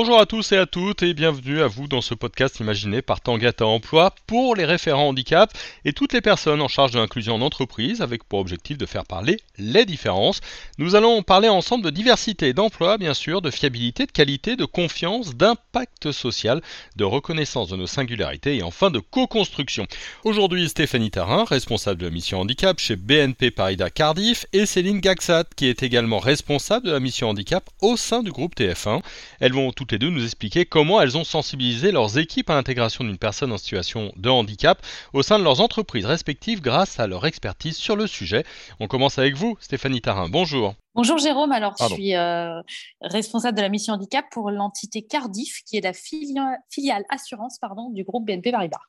Bonjour à tous et à toutes et bienvenue à vous dans ce podcast imaginé par Tangata Emploi pour les référents handicap et toutes les personnes en charge de l'inclusion en entreprise avec pour objectif de faire parler les différences. Nous allons parler ensemble de diversité d'emploi bien sûr, de fiabilité, de qualité, de confiance, d'impact social, de reconnaissance de nos singularités et enfin de co-construction. Aujourd'hui Stéphanie Tarin, responsable de la mission handicap chez BNP Parida Cardiff et Céline Gaxat qui est également responsable de la mission handicap au sein du groupe TF1. Elles vont toutes les deux nous expliquer comment elles ont sensibilisé leurs équipes à l'intégration d'une personne en situation de handicap au sein de leurs entreprises respectives grâce à leur expertise sur le sujet. On commence avec vous, Stéphanie Tarin. Bonjour. Bonjour Jérôme, alors je suis euh, responsable de la mission handicap pour l'entité Cardiff, qui est la filiale, assurance pardon, du groupe BNP Paribas.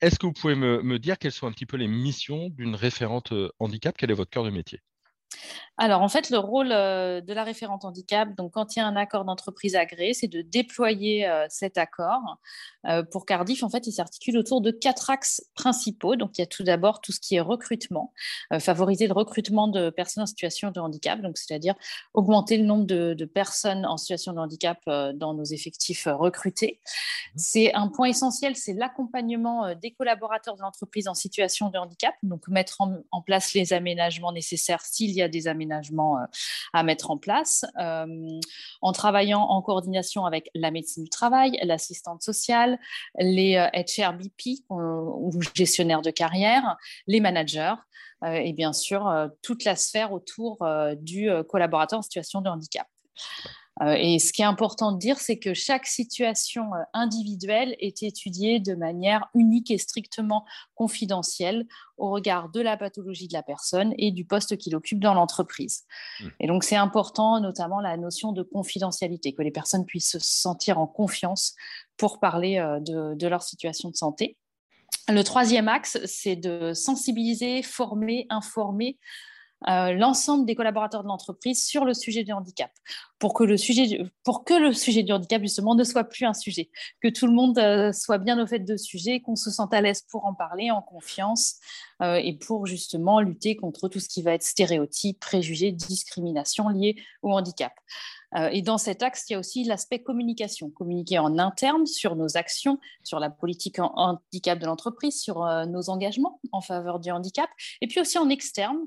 Est-ce que vous pouvez me, me, dire quelles sont un petit peu les missions d'une référente euh, handicap? Quel est votre cœur de métier? Alors, en fait, le rôle euh, de la référente handicap, donc quand il y a un accord d'entreprise agréé, c'est de déployer euh, cet accord. Euh, pour Cardiff, en fait, il s'articule autour de quatre axes principaux. Donc, il y a tout d'abord tout ce qui est recrutement, favoriser le recrutement de personnes en situation de handicap, donc c'est-à-dire augmenter le nombre de, de, personnes en situation de handicap dans nos effectifs recrutés. Mmh. C'est un point essentiel, c'est l'accompagnement des collaborateurs de l'entreprise en situation de handicap, donc mettre en, en place les aménagements nécessaires s'il y a des aménagements euh, à mettre en place, euh, en travaillant en coordination avec la médecine du travail, l'assistante sociale, les HRBP euh, ou gestionnaires de carrière, les managers et bien sûr toute la sphère autour du collaborateur en situation de handicap. Euh, et ce qui est important de dire, c'est que chaque situation euh, individuelle est étudiée de manière unique et strictement confidentielle au regard de la pathologie de la personne et du poste qu'il occupe dans l'entreprise. Mmh. Et donc, c'est important, notamment la notion de confidentialité, que les personnes puissent se sentir en confiance pour parler euh, de, de leur situation de santé. Le troisième axe, c'est de sensibiliser, former, informer euh, l'ensemble des collaborateurs de l'entreprise sur le sujet du handicap, pour que le sujet, du handicap justement ne soit plus un sujet, que tout le monde euh, soit bien au fait de sujet, qu'on se sente à l'aise pour en parler, en confiance, euh, et pour justement lutter contre tout ce qui va être stéréotypes, préjugés, discrimination liée au handicap. Et dans cet axe, il y a aussi l'aspect communication, communiquer en interne sur nos actions, sur la politique en handicap de l'entreprise, sur nos engagements en faveur du handicap, et puis aussi en externe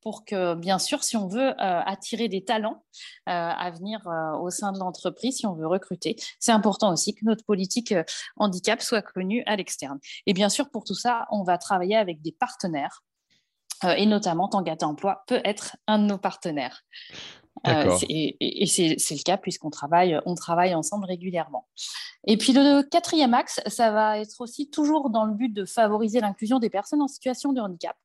pour que, bien sûr, si on veut euh, attirer des talents euh, à venir euh, au sein de l'entreprise, si on veut recruter, c'est important aussi que notre politique handicap soit connue à l'externe. Et bien sûr, pour tout ça, on va travailler avec des partenaires. et notamment, Tangata Emploi peut être un de nos partenaires. Et, c'est le cas puisqu'on travaille, on travaille ensemble régulièrement. Et puis le quatrième axe, ça va être aussi toujours dans le but de favoriser l'inclusion des personnes en situation de handicap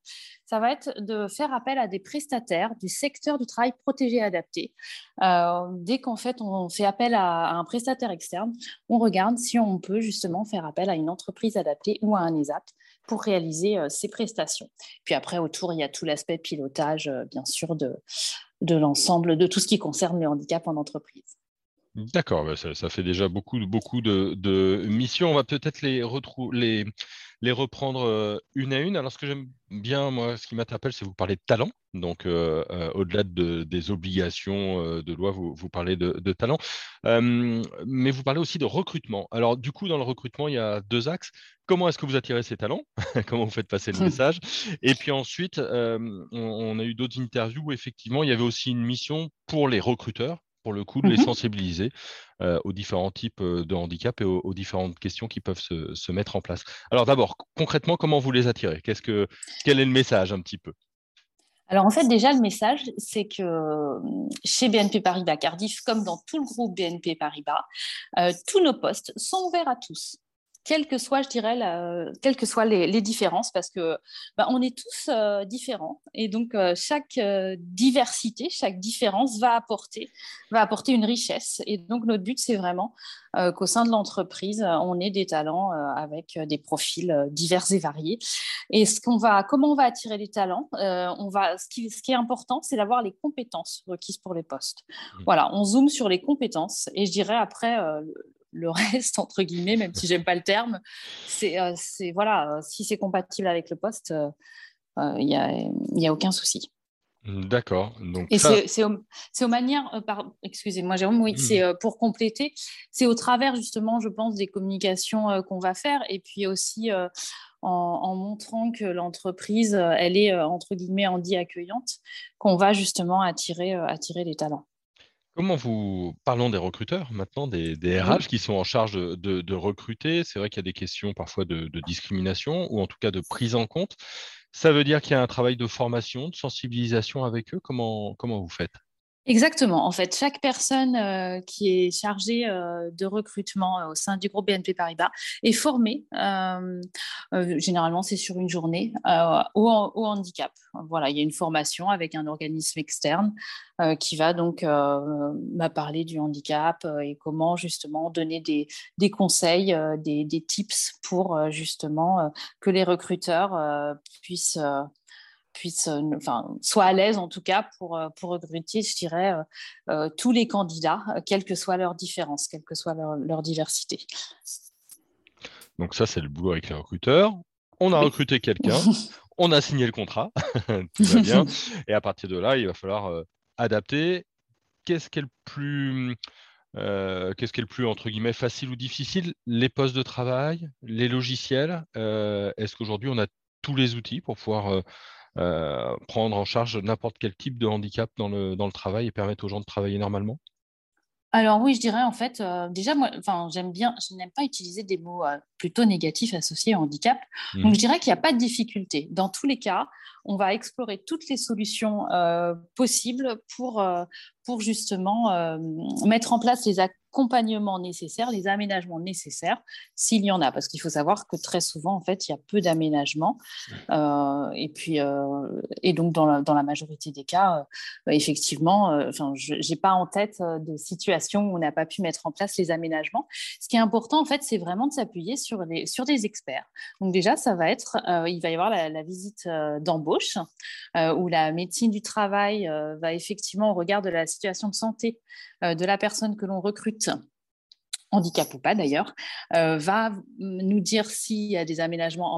ça va être de faire appel à des prestataires du secteur du travail protégé et adapté. Euh, dès qu'en fait on fait appel à, un prestataire externe, on regarde si on peut justement faire appel à une entreprise adaptée ou à un ESAT pour réaliser euh, ces prestations. Puis après, autour, il y a tout l'aspect pilotage, euh, bien sûr, de, de l'ensemble, de tout ce qui concerne les handicaps en entreprise. D'accord, bah, ça, fait déjà beaucoup, beaucoup de, missions. On va peut-être les, les, les reprendre une à une. Alors, ce que j'aime bien, moi, ce qui m'interpelle, c'est vous parler de talent. Donc, au-delà de, des obligations de loi, vous, vous parlez de, talent. mais vous parlez aussi de recrutement. Alors, du coup, dans le recrutement, il y a deux axes. Comment est-ce que vous attirez ces talents Comment vous faites passer le message Et puis ensuite, on, on, a eu d'autres interviews où effectivement, il y avait aussi une mission pour les recruteurs pour le coup, de les mmh sensibiliser euh, aux différents types de handicap et aux, différentes questions qui peuvent se, mettre en place. Alors d'abord, concrètement, comment vous les attirez? Qu'est-ce que, Quel est le message un petit peu? Alors en fait, déjà, le message, c'est que chez BNP Paribas Cardiff, comme dans tout le groupe BNP Paribas, euh, tous nos postes sont ouverts à tous quelles que soient, je dirais, quelles que soient les, différences, parce que bah, on est tous euh, différents, et donc euh, chaque euh, diversité, chaque différence va apporter, va apporter une richesse. Et donc notre but, c'est vraiment qu'au sein de l'entreprise, on ait des talents avec des profils divers et variés. Et ce qu'on va, comment on va attirer les talents On va, ce qui, ce qui est important, c'est d'avoir les compétences requises pour les postes. Mmh. Voilà, on zoome sur les compétences, et je dirais après le reste, entre guillemets, même si j'aime pas le terme, c'est euh, voilà, euh, si c'est compatible avec le poste, il euh, n'y a, y a aucun souci. D'accord. Donc Et c'est aux, manières, excusez-moi Jérôme, oui, mmh. c'est pour compléter, c'est au travers justement, je pense, des communications qu'on va faire et puis aussi en, montrant que l'entreprise, elle est entre guillemets handi accueillante, qu'on va justement attirer, attirer les talents. Comment vous parlons des recruteurs maintenant, des, RH qui sont en charge de, recruter. C'est vrai qu'il y a des questions parfois de, discrimination ou en tout cas de prise en compte. Ça veut dire qu'il y a un travail de formation, de sensibilisation avec eux. Comment, comment vous faites? Exactement. En fait, chaque personne euh, qui est chargée euh, de recrutement euh, au sein du groupe BNP Paribas est formée. généralement, c'est sur une journée au, handicap. Voilà, il y a une formation avec un organisme externe qui va donc parler du handicap et comment justement donner des, des conseils, des, des, tips pour justement que les recruteurs puissent puisse, euh, enfin, soit à l'aise en tout cas pour, euh, pour recruter, je dirais, euh, tous les candidats, quelle que soit leur différence, quelle que soit leur, diversité. Donc ça, c'est le boulot avec les recruteurs. On a recruté quelqu'un, on a signé le contrat, tout va bien. Et à partir de là, il va falloir adapter. Qu'est-ce qui est le plus... qu'est-ce qui est le plus entre guillemets facile ou difficile? Les postes de travail, les logiciels. Est-ce qu'aujourd'hui on a tous les outils pour pouvoir euh, prendre en charge n'importe quel type de handicap dans le, dans le travail et permettre aux gens de travailler normalement? Alors oui, je dirais en fait, euh, déjà, moi, enfin, j'aime bien, je n'aime pas utiliser des mots euh, plutôt négatifs associés au handicap. Donc mmh. je dirais qu'il n'y a pas de difficulté. Dans tous les cas, on va explorer toutes les solutions possibles pour, pour justement mettre en place les, accompagnements nécessaires, les aménagements nécessaires, s'il y en a. Parce qu'il faut savoir que très souvent, en fait, il y a peu d'aménagements. Euh, et puis, euh, et donc, dans la, dans la, majorité des cas, euh, effectivement, enfin, je n'ai pas en tête de situation où on n'a pas pu mettre en place les aménagements. Ce qui est important, en fait, c'est vraiment de s'appuyer sur, sur des experts. Donc, déjà, ça va être, il va y avoir la, la visite d'embauche, où la médecine du travail va effectivement, au regard de la situation de santé de la personne que l'on recrute, handicap ou pas d'ailleurs, euh, va nous dire s'il y a des aménagements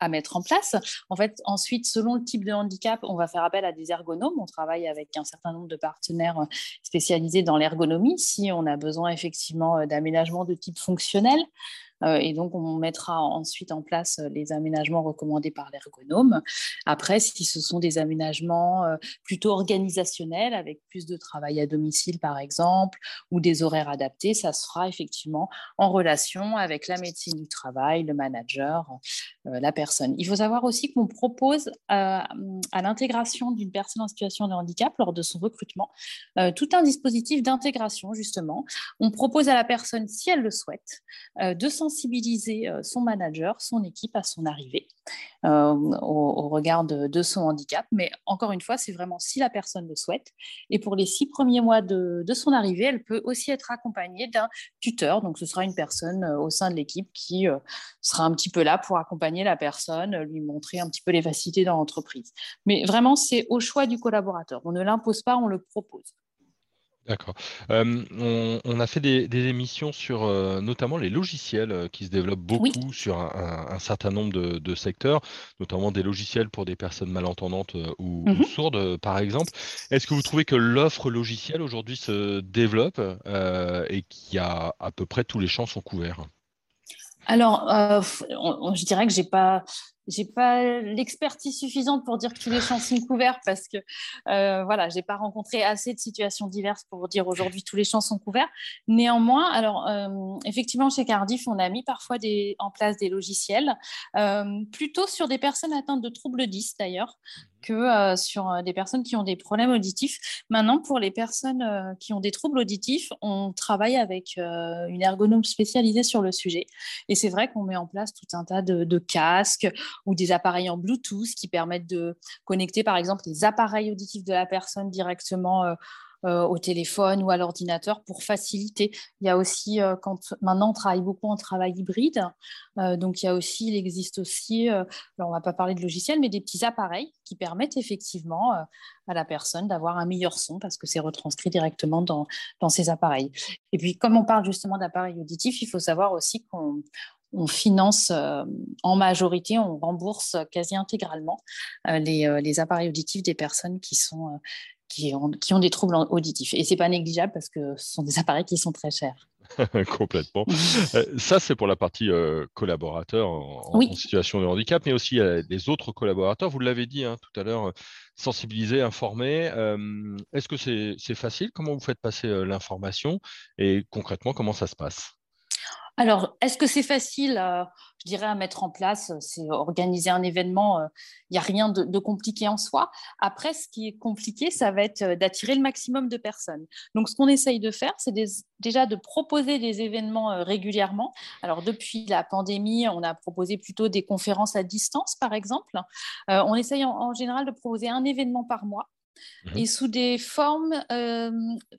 à mettre en place. En fait, ensuite, selon le type de handicap, on va faire appel à des ergonomes. On travaille avec un certain nombre de partenaires spécialisés dans l'ergonomie. Si on a besoin effectivement euh, d'aménagements de type fonctionnel, euh, et donc, on mettra ensuite en place euh, les aménagements recommandés par l'ergonome. Après, si ce sont des aménagements euh, plutôt organisationnels, avec plus de travail à domicile, par exemple, ou des horaires adaptés, ça sera effectivement en relation avec la médecine du travail, le manager, la personne. Il faut savoir aussi qu'on propose à l'intégration d'une personne en situation de handicap lors de son recrutement tout un dispositif d'intégration, justement. On propose à la personne, si elle le souhaite, de s'en sensibiliser euh, son manager, son équipe à son arrivée euh, au, regard de, son handicap. Mais encore une fois, c'est vraiment si la personne le souhaite. Et pour les six premiers mois de, son arrivée, elle peut aussi être accompagnée d'un tuteur. Donc ce sera une personne euh, au sein de l'équipe qui sera un petit peu là pour accompagner la personne, lui montrer un petit peu les facilités dans l'entreprise. Mais vraiment, c'est au choix du collaborateur. On ne l'impose pas, on le propose. D'accord. on, a fait des, émissions sur notamment les logiciels qui se développent beaucoup sur un, certain nombre de, secteurs, notamment des logiciels pour des personnes malentendantes ou, mmh sourdes, par exemple. Est-ce que vous trouvez que l'offre logicielle aujourd'hui se développe et qu'il y a à peu près tous les champs sont couverts? Alors, je dirais que j'ai pas, j'ai pas l'expertise suffisante pour dire que tous les champs sont couverts parce que euh, voilà, j'ai pas rencontré assez de situations diverses pour dire aujourd'hui tous les champs sont couverts. Néanmoins, alors euh, effectivement chez Cardiff, on a mis parfois en place des logiciels euh, plutôt sur des personnes atteintes de troubles 10 d'ailleurs que euh, sur euh, des personnes qui ont des problèmes auditifs. Maintenant, pour les personnes euh, qui ont des troubles auditifs, on travaille avec une ergonome spécialisée sur le sujet. Et c'est vrai qu'on met en place tout un tas de, casques ou des appareils en Bluetooth qui permettent de connecter, par exemple, les appareils auditifs de la personne directement au téléphone ou à l'ordinateur pour faciliter. Il y a aussi, euh, quand maintenant on travaille beaucoup en travail hybride, euh, donc il y a aussi, il existe aussi, alors on ne va pas parler de logiciels, mais des petits appareils qui permettent effectivement à la personne d'avoir un meilleur son parce que c'est retranscrit directement dans, dans ces appareils. Et puis, comme on parle justement d'appareils auditifs, il faut savoir aussi qu'on on finance en majorité, on rembourse quasi intégralement les, les, appareils auditifs des personnes qui sont qui ont, qui ont des troubles auditifs. Et c'est pas négligeable parce que ce sont des appareils qui sont très chers. Complètement. Euh, ça, c'est pour la partie euh, collaborateur en, situation de handicap, mais aussi euh, des autres collaborateurs. Vous l'avez dit hein, tout à l'heure, sensibiliser, informer. Est-ce que c'est facile? Comment vous faites passer l'information? Et concrètement, comment ça se passe? Alors, est-ce que c'est facile, euh, je dirais, à mettre en place C'est organiser un événement, il euh, n'y a rien de, compliqué en soi. Après, ce qui est compliqué, ça va être euh, d'attirer le maximum de personnes. Donc, ce qu'on essaye de faire, c'est déjà de proposer des événements régulièrement. Alors, depuis la pandémie, on a proposé plutôt des conférences à distance, par exemple. on essaye en général de proposer un événement par mois Mhm. et sous des formes euh,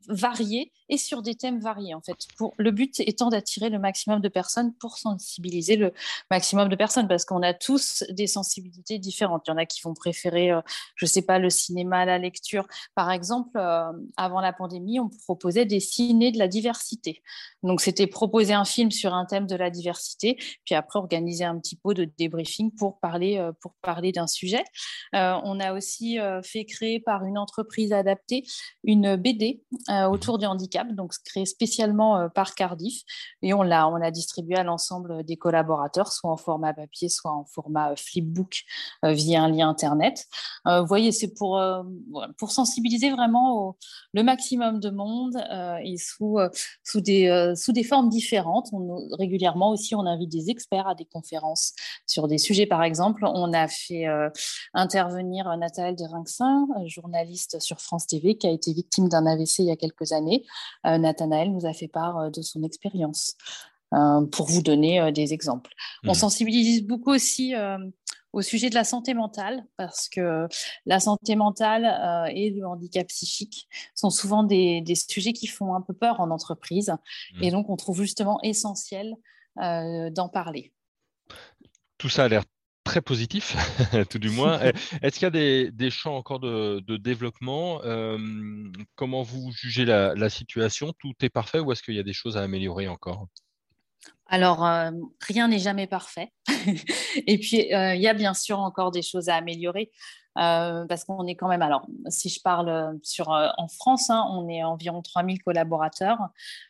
variées et sur des thèmes variés en fait. Le but étant d'attirer le maximum de personnes pour sensibiliser le maximum de personnes parce qu'on a tous des sensibilités différentes. Il y en a qui vont préférer, euh, je sais pas, le cinéma, la lecture. Par exemple, euh, avant la pandémie, on proposait des ciné de la diversité. Donc c'était proposer un film sur un thème de la diversité, puis après organiser un petit pot de débriefing pour parler pour parler d'un sujet. on a aussi fait créer par une entreprise adaptée une BD euh, mhm. autour du handicap, donc créée spécialement euh, par Cardiff. Et on l'a, on l'a distribuée à l'ensemble des collaborateurs, soit en format papier, soit en format euh, flipbook via un lien Internet. vous voyez, c'est pour, pour sensibiliser vraiment le maximum de monde et sous, sous, des, sous des formes différentes. On, régulièrement aussi, on invite des experts à des conférences sur des sujets. Par exemple, on a fait intervenir Nathalie Derinxin, journaliste journaliste sur France TV qui a été victime d'un AVC il y a quelques années. Euh, Nathanaël nous a fait part euh, de son expérience euh, pour vous donner des exemples. On mmh. sensibilise beaucoup aussi au sujet de la santé mentale, parce que la santé mentale et le handicap psychique sont souvent des, sujets qui font un peu peur en entreprise. Mmh. Et donc, on trouve justement essentiel d'en parler. Tout ça a l'air très positif, tout du moins. Est-ce qu'il y a des, champs encore de, développement? Comment vous jugez la, situation? Tout est parfait ou est-ce qu'il y a des choses à améliorer encore? Alors, rien n'est jamais parfait. Et puis, il y a bien sûr encore des choses à améliorer. Euh, parce qu'on est quand même, alors si je parle euh, sur, euh, en France, hein, on est environ 3000 collaborateurs.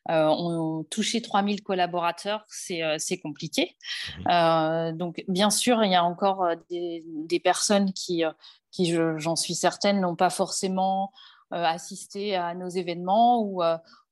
on, toucher 3000 collaborateurs, c'est compliqué. Mmh donc bien sûr, il y a encore des, des personnes qui, qui j'en suis certaine, n'ont pas forcément assisté à nos événements ou,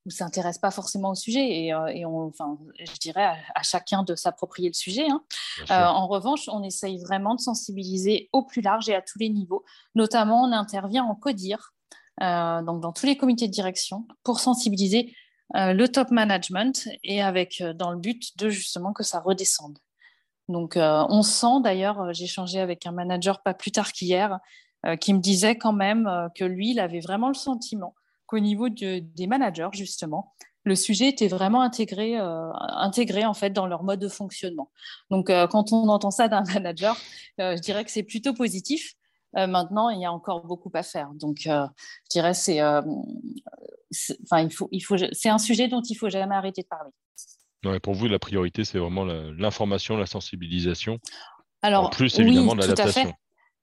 ou s'intéresse pas forcément au sujet et, euh, et on, enfin, je dirais à, chacun de s'approprier le sujet. Hein. Euh, en revanche, on essaye vraiment de sensibiliser au plus large et à tous les niveaux. Notamment, on intervient en CODIR, euh, donc dans tous les comités de direction, pour sensibiliser le top management et avec dans le but de justement que ça redescende. Donc, on sent d'ailleurs, j'ai échangé avec un manager pas plus tard qu'hier, qui me disait quand même que lui, il avait vraiment le sentiment au niveau des managers, justement, le sujet était vraiment intégré, euh, intégré en fait dans leur mode de fonctionnement. Donc, euh, quand on entend ça d'un manager, euh, je dirais que c'est plutôt positif. maintenant, il y a encore beaucoup à faire. Donc, je dirais c'est, enfin, il faut, il faut, c'est un sujet dont il faut jamais arrêter de parler. pour vous, la priorité, c'est vraiment l'information, la, sensibilisation. Alors, en plus évidemment de l'adaptation.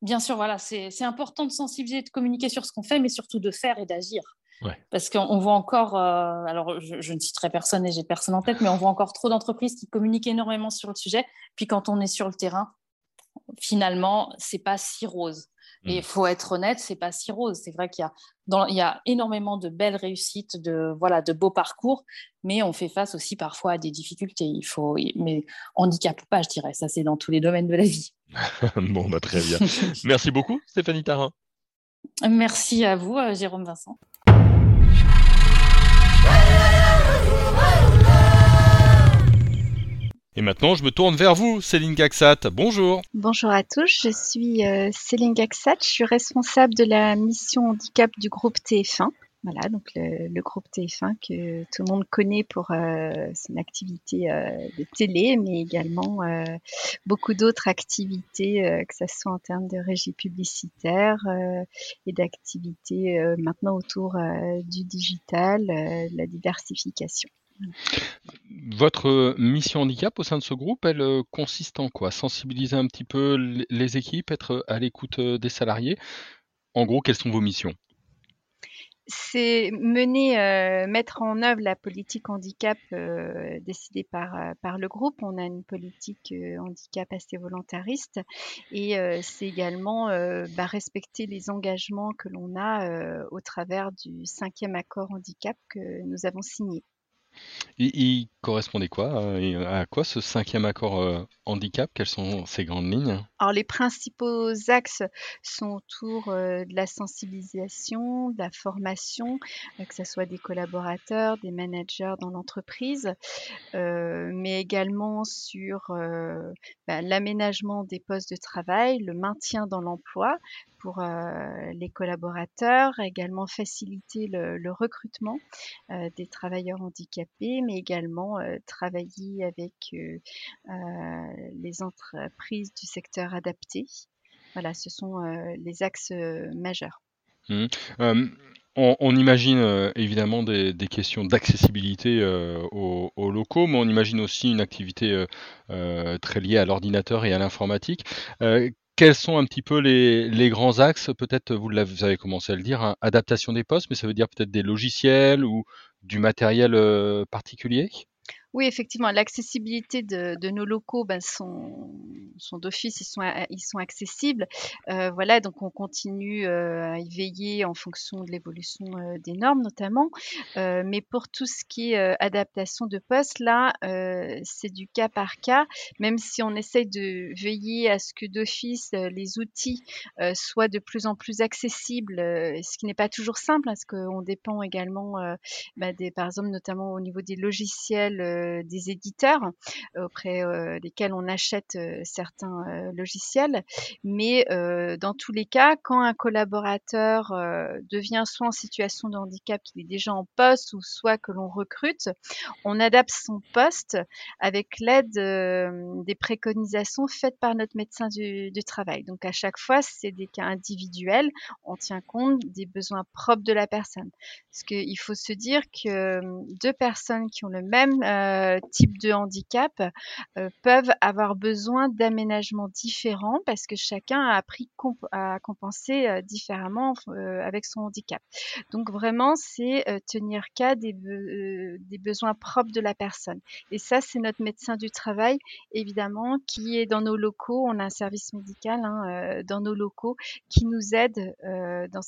Bien sûr, voilà, c'est important de sensibiliser, de communiquer sur ce qu'on fait, mais surtout de faire et d'agir. Parce qu'on voit encore, euh, alors je, ne citerai personne et j'ai personne en tête, mais on voit encore trop d'entreprises qui communiquent énormément sur le sujet. Puis quand on est sur le terrain, finalement, c'est pas si rose. Et il mm. faut être honnête, c'est pas si rose. C'est vrai qu'il y a, dans, il y a énormément de belles réussites, de voilà, de beaux parcours, mais on fait face aussi parfois à des difficultés. Il faut, mais handicap ou pas, je dirais. Ça, c'est dans tous les domaines de la vie. bon, bah, très bien. Merci beaucoup, Stéphanie Tarin. Merci à vous, euh, Jérôme Vincent. Et maintenant, je me tourne vers vous, Céline Gaxat. Bonjour. Bonjour à tous, je suis euh, Céline Gaxat, je suis responsable de la mission handicap du groupe TF1. Voilà, donc le, groupe TF1 que tout le monde connaît pour euh, son activité euh, de télé, mais également beaucoup d'autres activités, que ce soit en termes de régie publicitaire et d'activités maintenant autour du digital, la diversification. Votre mission handicap au sein de ce groupe, elle consiste en quoi? Sensibiliser un petit peu les équipes, être à l'écoute des salariés? En gros, quelles sont vos missions? C'est mener, euh, mettre en œuvre la politique handicap euh, décidée par, euh, par le groupe. On a une politique handicap assez volontariste et c'est également bah, respecter les engagements que l'on a au travers du cinquième accord handicap que nous avons signé. Il, correspondait quoi à quoi ce cinquième accord handicap? Quelles sont ses grandes lignes? Alors les principaux axes sont autour de la sensibilisation, de la formation, que ce soit des collaborateurs, des managers dans l'entreprise, mais également sur bah, l'aménagement des postes de travail, le maintien dans l'emploi pour les collaborateurs, également faciliter le, recrutement des travailleurs handicapés, mais également travailler avec les entreprises du secteur adapté. Voilà, ce sont euh, les axes euh, majeurs. Mmh. on, imagine euh, évidemment des, questions d'accessibilité aux, locaux, mais on imagine aussi une activité très liée à l'ordinateur et à l'informatique. quels sont un petit peu les, grands axes? Peut-être vous, vous, avez commencé à le dire, hein, adaptation des postes, mais ça veut dire peut-être des logiciels ou du matériel particulier? Oui, effectivement, l'accessibilité de, nos locaux ben, sont, d'office, ils sont, ils sont accessibles. Euh, voilà, donc on continue euh, à y veiller en fonction de l'évolution euh, des normes notamment. mais pour tout ce qui est adaptation de poste, là, c'est du cas par cas, même si on essaye de veiller à ce que d'office les outils soient de plus en plus accessibles, ce qui n'est pas toujours simple, parce qu'on dépend également, ben, des, par exemple, notamment au niveau des logiciels euh, des éditeurs euh, auprès euh, desquels on achète certains logiciels. Mais dans tous les cas, quand un collaborateur devient soit en situation de handicap, qu'il est déjà en poste, ou soit que l'on recrute, on adapte son poste avec l'aide des préconisations faites par notre médecin du, travail. Donc à chaque fois, c'est des cas individuels. On tient compte des besoins propres de la personne. Parce qu'il faut se dire que deux personnes qui ont le même euh, type de handicap euh, peuvent avoir besoin d'aménagements différents parce que chacun a appris à compenser euh, différemment avec son handicap. Donc vraiment, c'est tenir cas des, besoins propres de la personne. Et ça, c'est notre médecin du travail, évidemment, qui est dans nos locaux. On a un service médical hein, dans nos locaux qui nous aide dans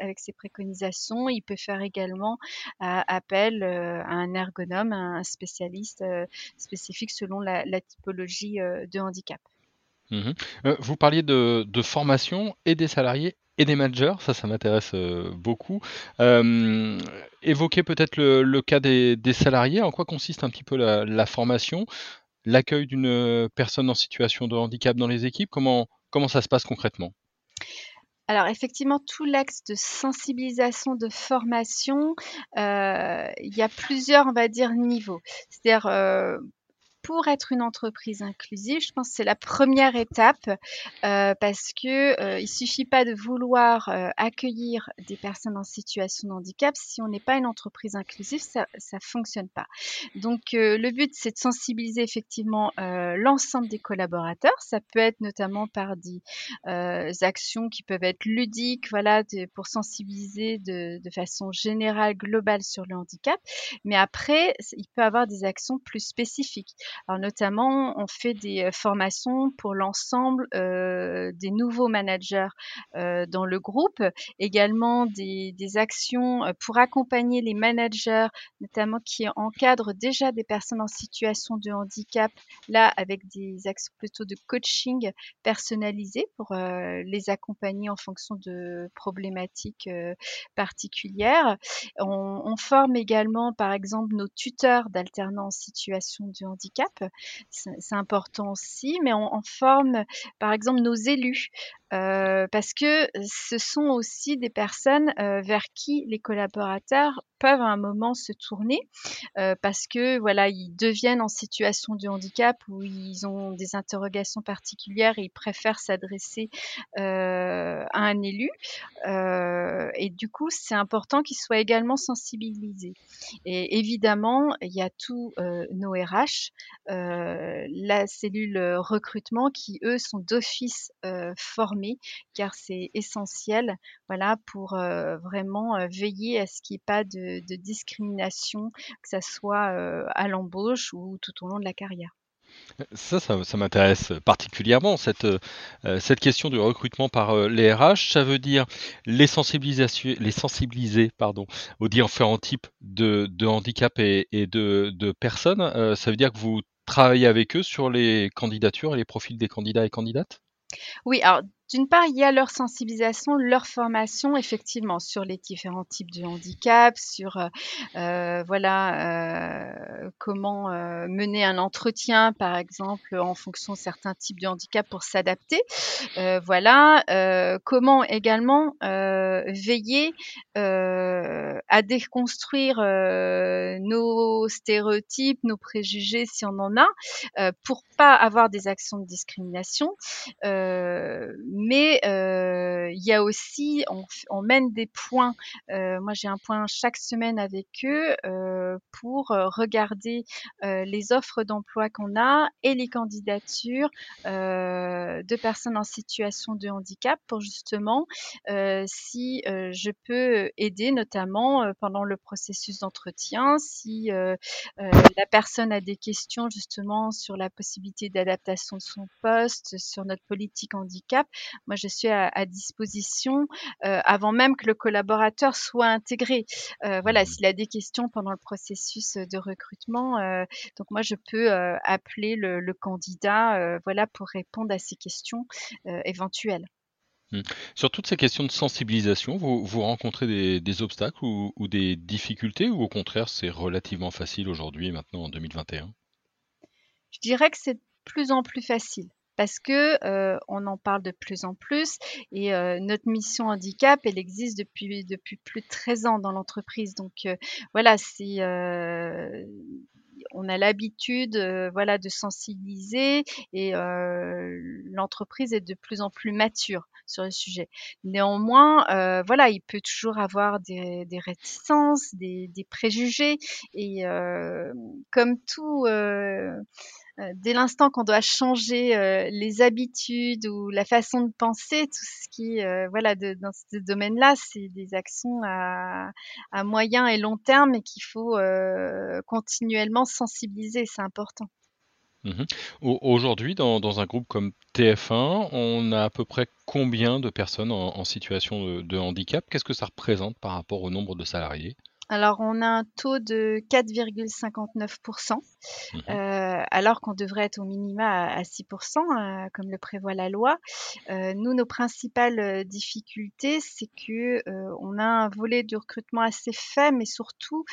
avec ses préconisations. Il peut faire également appel à un ergonome, un spécialiste spécialiste euh, spécifique selon la, typologie euh, de handicap. Mmh euh, vous parliez de, formation et des salariés et des managers, ça, ça m'intéresse beaucoup. évoquez peut-être le, cas des, salariés. En quoi consiste un petit peu la, formation, l'accueil d'une personne en situation de handicap dans les équipes? Comment, comment ça se passe concrètement? Alors effectivement, tout l'axe de sensibilisation, de formation, euh, il y a plusieurs, on va dire, niveaux. C'est-à-dire, euh, pour être une entreprise inclusive, je pense que c'est la première étape euh, parce que euh, il suffit pas de vouloir euh, accueillir des personnes en situation de handicap si on n'est pas une entreprise inclusive, ça ça fonctionne pas. Donc euh, le but c'est de sensibiliser effectivement l'ensemble des collaborateurs. Ça peut être notamment par des actions qui peuvent être ludiques, voilà, pour sensibiliser de, de façon générale, globale sur le handicap. Mais après, il peut avoir des actions plus spécifiques. Alors notamment, on fait des euh, formations pour l'ensemble euh, des nouveaux managers euh, dans le groupe, également des, actions pour accompagner les managers, notamment qui encadrent déjà des personnes en situation de handicap, là avec des actions plutôt de coaching personnalisé pour les accompagner en fonction de problématiques particulières. On, on forme également, par exemple, nos tuteurs d'alternance en situation de handicap c'est important aussi, mais on, forme par exemple nos élus parce que ce sont aussi des personnes vers qui les collaborateurs peuvent à un moment se tourner parce que voilà ils deviennent en situation de handicap ou ils ont des interrogations particulières et ils préfèrent s'adresser à un élu. Et du coup c'est important qu'ils soient également sensibilisés. Et évidemment il y a tous nos RH la cellule recrutement qui eux sont d'office formés car c'est essentiel voilà pour vraiment veiller à ce qu'il n'y ait pas de de, discrimination, que ce soit euh, à l'embauche ou tout au long de la carrière. Ça, ça, m'intéresse particulièrement, cette, euh, cette question du recrutement par euh, les RH. Ça veut dire les, les sensibiliser pardon, aux différents types de, de handicap et, de, de, personnes. ça veut dire que vous travaillez avec eux sur les candidatures et les profils des candidats et candidates? Oui, alors d'une part, il y a leur sensibilisation, leur formation, effectivement, sur les différents types de handicap, sur euh, euh, voilà euh, comment mener un entretien, par exemple, en fonction de certains types de handicap pour s'adapter. voilà comment également veiller à déconstruire nos stéréotypes, nos préjugés, si on en a, pour pas avoir des actions de discrimination mais euh, il y a aussi, on, mène des points. Euh, moi, j'ai un point chaque semaine avec eux euh, pour regarder les offres d'emploi qu'on a et les candidatures de personnes en situation de handicap pour justement, si je peux aider, notamment pendant le processus d'entretien, si la personne a des questions justement sur la possibilité d'adaptation de son poste, sur notre politique handicap, moi, je suis à, disposition euh, avant même que le collaborateur soit intégré. Euh, voilà, mmh s'il a des questions pendant le processus de recrutement, euh, donc moi, je peux appeler le, candidat, voilà, pour répondre à ces questions éventuelles. Mmh. Sur toutes ces questions de sensibilisation, vous, vous rencontrez des, obstacles ou, ou, des difficultés ou au contraire c'est relativement facile aujourd'hui et maintenant en 2021 Je dirais que c'est de plus en plus facile parce que euh, on en parle de plus en plus et euh, notre mission handicap, elle existe depuis depuis plus de 13 ans dans l'entreprise. Donc euh, voilà, c'est on a l'habitude voilà de sensibiliser et l'entreprise est de plus en plus mature sur le sujet. Néanmoins, voilà, il peut toujours avoir des, des réticences, des, des, préjugés et comme tout euh, dès l'instant qu'on doit changer euh, les habitudes ou la façon de penser, tout ce qui, euh, voilà, dans ce domaine-là, c'est des actions à, moyen et long terme et qu'il faut continuellement sensibiliser. C'est important. Mmh aujourd'hui, dans, un groupe comme TF1, on a à peu près combien de personnes en, situation de handicap? Qu'est-ce que ça représente par rapport au nombre de salariés? Alors, on a un taux de 4,59%, mmh euh, alors qu'on devrait être au minima à, 6%, euh, comme le prévoit la loi. Euh, nous, nos principales difficultés, c'est que on a un volet de recrutement assez faible, mais surtout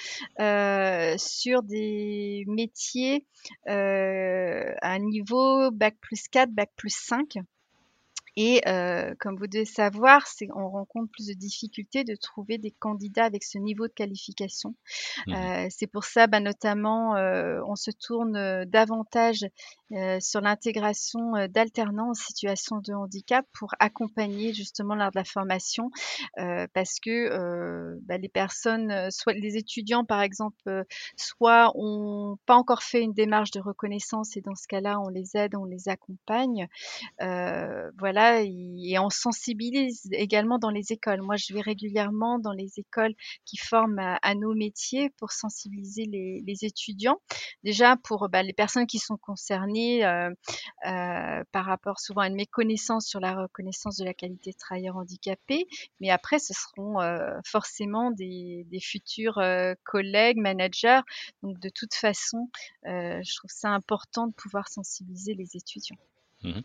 sur des métiers à un niveau bac plus 4, bac plus 5. Et euh, comme vous devez savoir, on rencontre plus de difficultés de trouver des candidats avec ce niveau de qualification. Mmh euh, c'est pour ça, bah, notamment, euh, on se tourne euh, davantage euh, sur l'intégration euh, d'alternants en situation de handicap pour accompagner justement lors de la formation, parce que bah, les personnes, soit les étudiants par exemple, soit ont pas encore fait une démarche de reconnaissance et dans ce cas-là, on les aide, on les accompagne. voilà et, on sensibilise également dans les écoles. Moi, je vais régulièrement dans les écoles qui forment à, nos métiers pour sensibiliser les, étudiants. Déjà pour bah, les personnes qui sont concernées euh, euh, par rapport souvent à une méconnaissance sur la reconnaissance de la qualité de travailleur handicapé, mais après, ce seront euh, forcément des futurs collègues, managers. Donc, de toute façon, je trouve ça important de pouvoir sensibiliser les étudiants. Mmh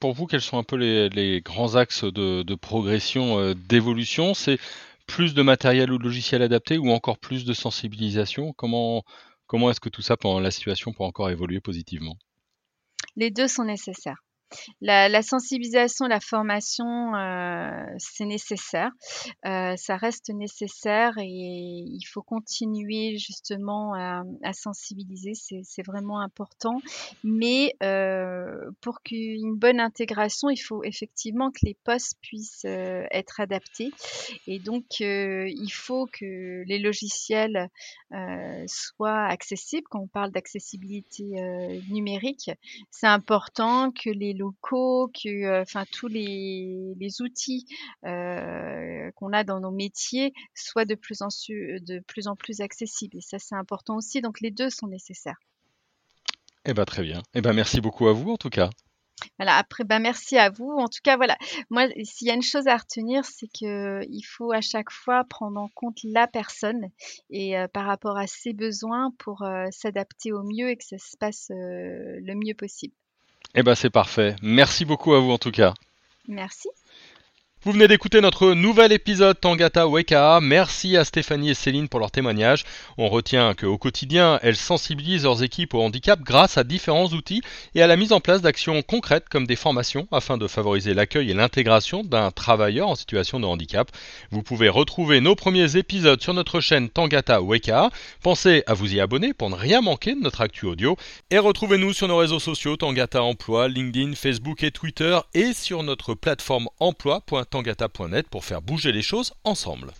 pour vous, quels sont un peu les, grands axes de, progression, euh, d'évolution? C'est plus de matériel ou de logiciel adapté ou encore plus de sensibilisation? Comment, comment est-ce que tout ça, pendant la situation, peut encore évoluer positivement? Les deux sont nécessaires. La, sensibilisation, la formation, euh, c'est nécessaire. Euh, ça reste nécessaire et il faut continuer justement à, sensibiliser. C'est vraiment important. Mais euh, pour qu'une bonne intégration, il faut effectivement que les postes puissent être adaptés. Et donc, il faut que les logiciels soient accessibles. Quand on parle d'accessibilité numérique, c'est important que les locaux, que euh, enfin tous les, outils euh, qu'on a dans nos métiers soient de plus en, de plus, en plus accessibles. Et ça, c'est important aussi. Donc les deux sont nécessaires. Eh ben très bien. Eh ben merci beaucoup à vous en tout cas. Voilà, après, ben merci à vous. En tout cas, voilà, moi, s'il y a une chose à retenir, c'est qu'il faut à chaque fois prendre en compte la personne et euh, par rapport à ses besoins pour s'adapter au mieux et que ça se passe le mieux possible. Eh ben c'est parfait. Merci beaucoup à vous en tout cas. Merci. Vous venez d'écouter notre nouvel épisode Tangata Weka. Merci à Stéphanie et Céline pour leur témoignage. On retient qu'au quotidien, elles sensibilisent leurs équipes au handicap grâce à différents outils et à la mise en place d'actions concrètes comme des formations afin de favoriser l'accueil et l'intégration d'un travailleur en situation de handicap. Vous pouvez retrouver nos premiers épisodes sur notre chaîne Tangata Weka. Pensez à vous y abonner pour ne rien manquer de notre actu audio et retrouvez-nous sur nos réseaux sociaux Tangata Emploi, LinkedIn, Facebook et Twitter et sur notre plateforme emploi tangata.net pour faire bouger les choses ensemble.